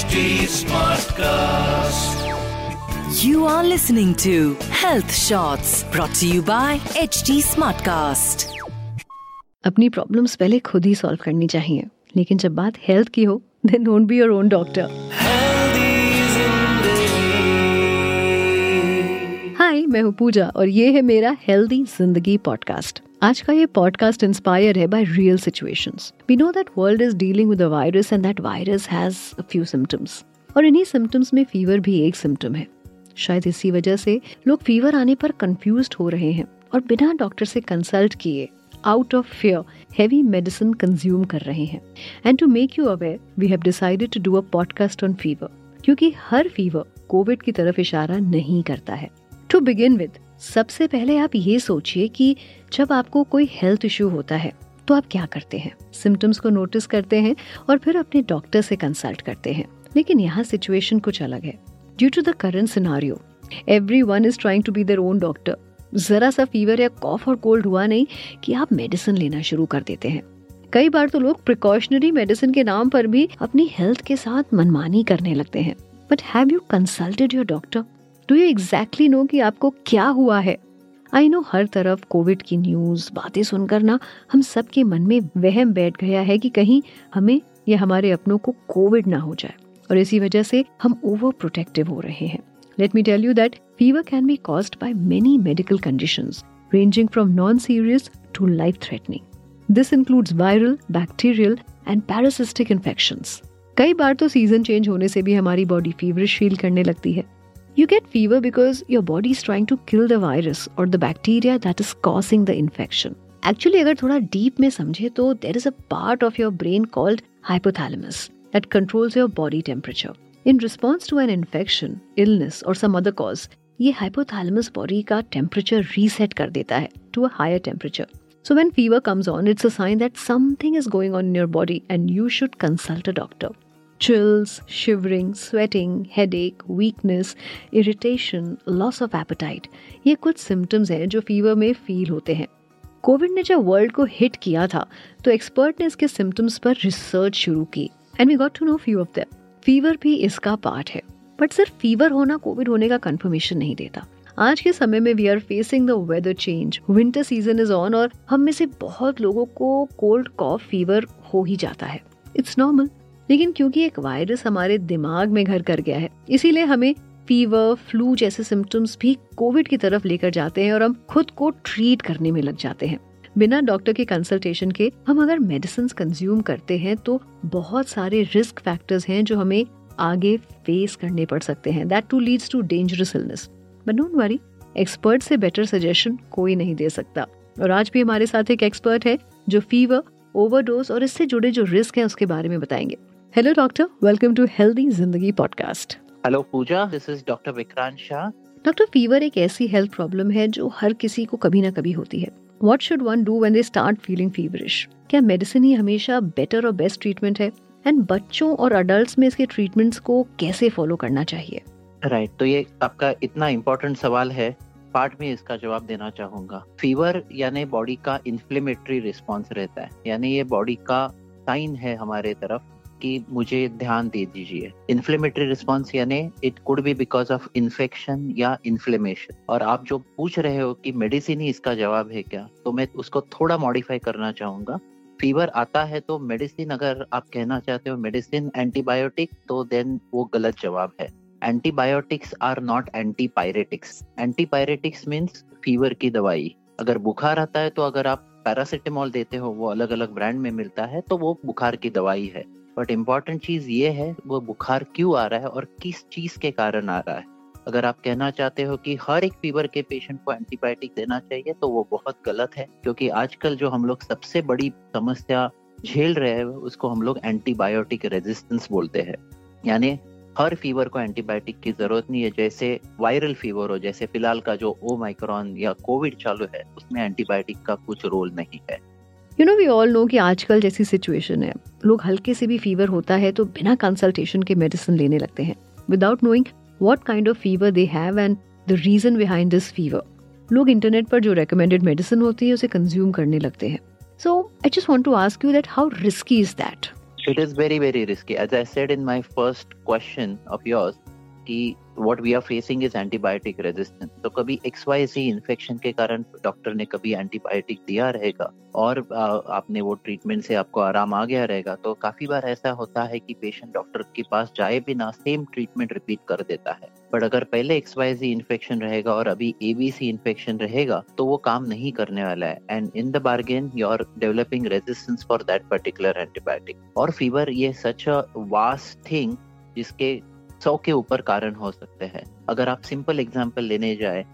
HD Smartcast. You are listening to Health Shots brought to you by HD Smartcast. अपनी problems पहले खुद ही solve करनी चाहिए लेकिन जब बात हेल्थ की हो then don't be your own doctor hi मैं हूँ पूजा और ये है मेरा हेल्दी ज़िंदगी पॉडकास्ट आज का ये पॉडकास्ट इंस्पायर है by real situations we know that world is dealing with a virus and that virus has a few symptoms और इन्हीं सिम्टम्स में फीवर भी एक सिम्टम है. शायद इसी वजह से लोग फीवर आने पर कंफ्यूज हो रहे हैं और बिना डॉक्टर से कंसल्ट किए out of fear heavy medicine consume कर रहे हैं. And to make you aware we have decided to do a podcast on fever क्योंकि हर फीवर कोविड की तरफ़ इशारा नहीं करता है. टू बिगिन विद सबसे पहले आप ये सोचिए कि जब आपको कोई हेल्थ इश्यू होता है तो आप क्या करते हैं? सिम्टम्स को नोटिस करते हैं और फिर अपने डॉक्टर से कंसल्ट करते हैं। लेकिन यहाँ सिचुएशन कुछ अलग है। Due to the current scenario everyone is trying to be their own doctor जरा सा फीवर या कॉफ और कोल्ड हुआ नहीं कि आप मेडिसिन लेना शुरू कर देते हैं। कई बार तो लोग प्रिकॉशनरी मेडिसिन के नाम पर भी अपनी हेल्थ के साथ मनमानी करने लगते हैं। But have you consulted your doctor do you exactly know कि आपको क्या हुआ है? आई नो हर तरफ़ कोविड की न्यूज़ बातें सुनकर ना हम सबके मन में वहम बैठ गया है कि कहीं हमें या हमारे अपनों को कोविड ना हो जाए। और इसी वजह से हम ओवर प्रोटेक्टिव हो रहे हैं। Let me tell you that fever can be cause by many medical condition ranging from non serious to life threatening this include viral bacterial and parasitic infection कई बार तो सीज़न चेंज होने से भी हमारी बॉडी फीवरिश फील करने लगती है। You get fever because your body is trying to kill the virus और the bacteria that is causing the infection actually अगर थोड़ा डीप में समझे तो there is a part of your brain called hypothalamus that controls your body temperature in response to an infection illness और some other cause ये hypothalamus body का temperature reset कर देता है to a higher temperature So when fever comes on, it's a sign that something is going on in your body and you should consult a doctor. Chills, shivering, sweating, headache, weakness, irritation, loss of appetite. ये कुछ symptoms हैं जो fever में feel होते हैं। Covid ने जब world को हिट किया था तो एक्सपर्ट ने इसके सिम्टम्स पर रिसर्च शुरू की। And we got to know few of them fever भी इसका पार्ट है। बट सिर्फ़ फीवर होना कोविड होने का कंफर्मेशन नहीं देता। आज के समय में we are facing the weather change winter season is on और हम में से बहुत लोगों को कोल्ड कॉफ फीवर हो ही जाता है। इट्स नॉर्मल लेकिन क्योंकि एक वायरस हमारे दिमाग में घर कर गया है, इसीलिए हमें फीवर फ्लू जैसे सिम्टम्स भी कोविड की तरफ़ लेकर जाते हैं और हम खुद को ट्रीट करने में लग जाते हैं। बिना डॉक्टर के कंसल्टेशन के हम अगर मेडिसिन कंज्यूम करते हैं तो बहुत सारे रिस्क फैक्टर्स हैं जो हमें आगे फेस करने पड़ सकते हैं। That too leads to dangerous illness but don't worry expert से बेटर सजेशन कोई नहीं दे सकता। और आज भी हमारे साथ एक एक्सपर्ट है जो फीवर ओवरडोज और इससे जुड़े जो रिस्क हैं उसके बारे में बताएँगे। Hello doctor welcome to healthy Zindagi podcast hello Pooja this is doctor Vikrant Shah doctor fever एक ऐसी हेल्थ प्रॉब्लम है जो हर किसी को कभी ना कभी होती है। What should one do when they start feeling feverish क्या मेडिसिन ही हमेशा बेटर और बेस्ट ट्रीटमेंट है? एंड बच्चों और अडल्ट में इसके ट्रीटमेंट्स को कैसे फॉलो करना चाहिए? राइट right, तो ये आपका इतना इम्पोर्टेंट सवाल है। पार्ट में इसका जवाब देना चाहूँगा। फीवर यानी बॉडी का इन्फ्लेमेटरी रिस्पॉन्स रहता है। यानी ये बॉडी का साइन है हमारे तरफ़। कि मुझे ध्यान दे दीजिए। इन्फ्लेमेटरी रिस्पॉन्स यानी it could be because of infection या इन्फ्लेमेशन और आप जो पूछ रहे हो कि मेडिसिन ही इसका जवाब है क्या तो मैं उसको थोड़ा मॉडिफाई करना चाहूँगा। फीवर आता है तो मेडिसिन अगर आप कहना चाहते हो मेडिसिन एंटीबायोटिक तो देन वो गलत जवाब है। Antibiotics are not antipyretics antipyretics means fever की दवाई। अगर बुखार आता है तो अगर आप पैरासिटामोल देते हो, वो अलग अलग ब्रांड में मिलता है तो वो बुखार की दवाई है। बट इंपॉर्टेंट चीज़ ये है, वो बुखार क्यों आ रहा है और किस चीज़ के कारण आ रहा है? अगर आप कहना चाहते हो कि हर एक फीवर के पेशेंट को एंटीबायोटिक देना चाहिए तो वो बहुत गलत है, क्योंकि आजकल जो हम लोग सबसे बड़ी समस्या झेल रहे हैं, उसको हम लोग एंटीबायोटिक रेजिस्टेंस बोलते हैं। यानी हर फीवर को एंटीबायोटिक की ज़रूरत नहीं है, जैसे वायरल फीवर हो, जैसे फ़िलहाल का जो ओ माइक्रोन या कोविड चालू है, उसमें एंटीबायोटिक का कुछ रोल नहीं है। You know we all know कि आजकल जैसी सिचुएशन है। लोग हल्के से भी फीवर होता है तो बिना कंसल्टेशन के मेडिसिन लेने लगते हैं। Without knowing what kind of fever they have and the reason behind this fever लोग इंटरनेट पर जो रिकमेंडेड मेडिसिन होती है उसे कंज्यूम करने लगते हैं। So I just want to ask you that how risky is that It is very, very risky. As I said in my first question of yours, कि what we are facing is antibiotic resistance. तो कभी x Y C infection के कारण doctor ने कभी antibiotic दिया रहेगा और आपने वो ट्रीटमेंट से आपको आराम आ गया रहेगा तो काफ़ी बार ऐसा होता है कि पेशेंट डॉक्टर के पास जाए बिना सेम ट्रीटमेंट रिपीट कर देता है। बट अगर पहले एक्स वाई सी इन्फेक्शन रहेगा और अभी ए बी सी इन्फेक्शन रहेगा तो वो काम नहीं करने वाला है। And in the bargain you are developing resistance for that particular antibiotic और फीवर ये सच अ वास्ट थिंग जिसके सौ के ऊपर कारण हो सकते हैं। अगर आप सिंपल एग्ज़ाम्पल लेने जाए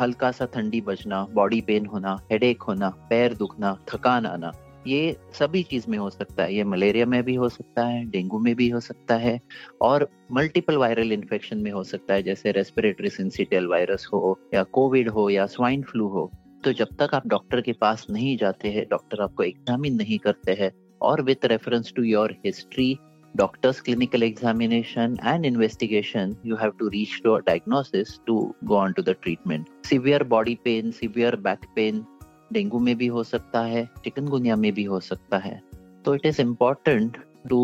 हल्का सा ठंडी बजना बॉडी पेन होना हेडेक होना, पैर दुखना, थकान आना, ये सभी चीज़ में हो सकता है। ये मलेरिया में भी हो सकता है, डेंगू में भी हो सकता है और मल्टीपल वायरल इन्फेक्शन में हो सकता है, जैसे रेस्पिरेटरी सिंसिटियल वायरस हो या कोविड हो या स्वाइन फ्लू हो। तो जब तक आप डॉक्टर के पास नहीं जाते हैं डॉक्टर आपको एग्जामिन नहीं करते हैं और with reference to your history doctor's clinical examination and investigation, you have to reach to a diagnosis to go on to the treatment. Severe body pain, severe back pain, dengue में भी हो सकता है chikungunya में भी हो सकता है तो it is important to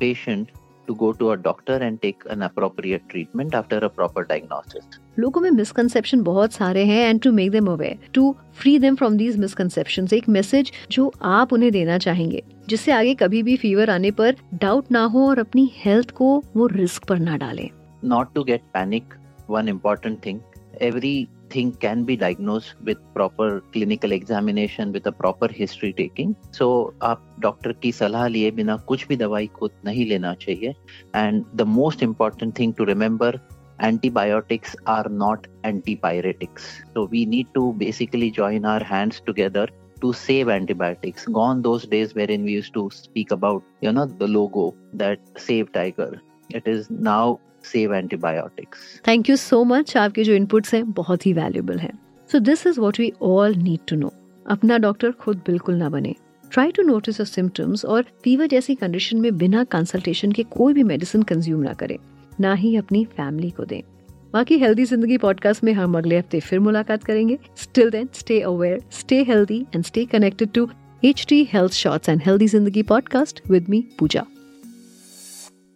patient to go to a doctor and take an appropriate treatment after a proper diagnosis. लोगों में मिसकंसेप्शन बहुत सारे हैं and to make them aware to free them from these misconception एक message जो आप उन्हें देना चाहेंगे जिससे आगे कभी भी फीवर आने पर डाउट ना हो और अपनी हेल्थ को वो रिस्क पर ना डालें not to get panic one important thing every thing can be diagnosed with proper clinical examination with a proper history taking so आप डॉक्टर की सलाह लिए बिना कुछ भी दवाई खुद नहीं लेना चाहिए and the most important thing to remember antibiotics are not antipyretics so we need to basically join our hands together to save antibiotics gone those days wherein we used to speak about you know the logo that save tiger it is now save antibiotics thank you so much आपके जो inputs हैं बहुत ही valuable हैं. So this is what we all need to know अपना doctor खुद बिल्कुल ना बने. ट्राई टू नोटिस सिम्टम्स और फीवर जैसी कंडीशन में बिना कंसल्टेशन के कोई भी मेडिसिन कंज्यूम ना करें. ना ही अपनी फैमिली को दें. बाकी हेल्दी ज़िंदगी पॉडकास्ट में हम अगले हफ़्ते फिर मुलाकात करेंगे. Still then stay aware stay healthy and stay connected to H T health shorts and healthy Zindagi podcast with me Pooja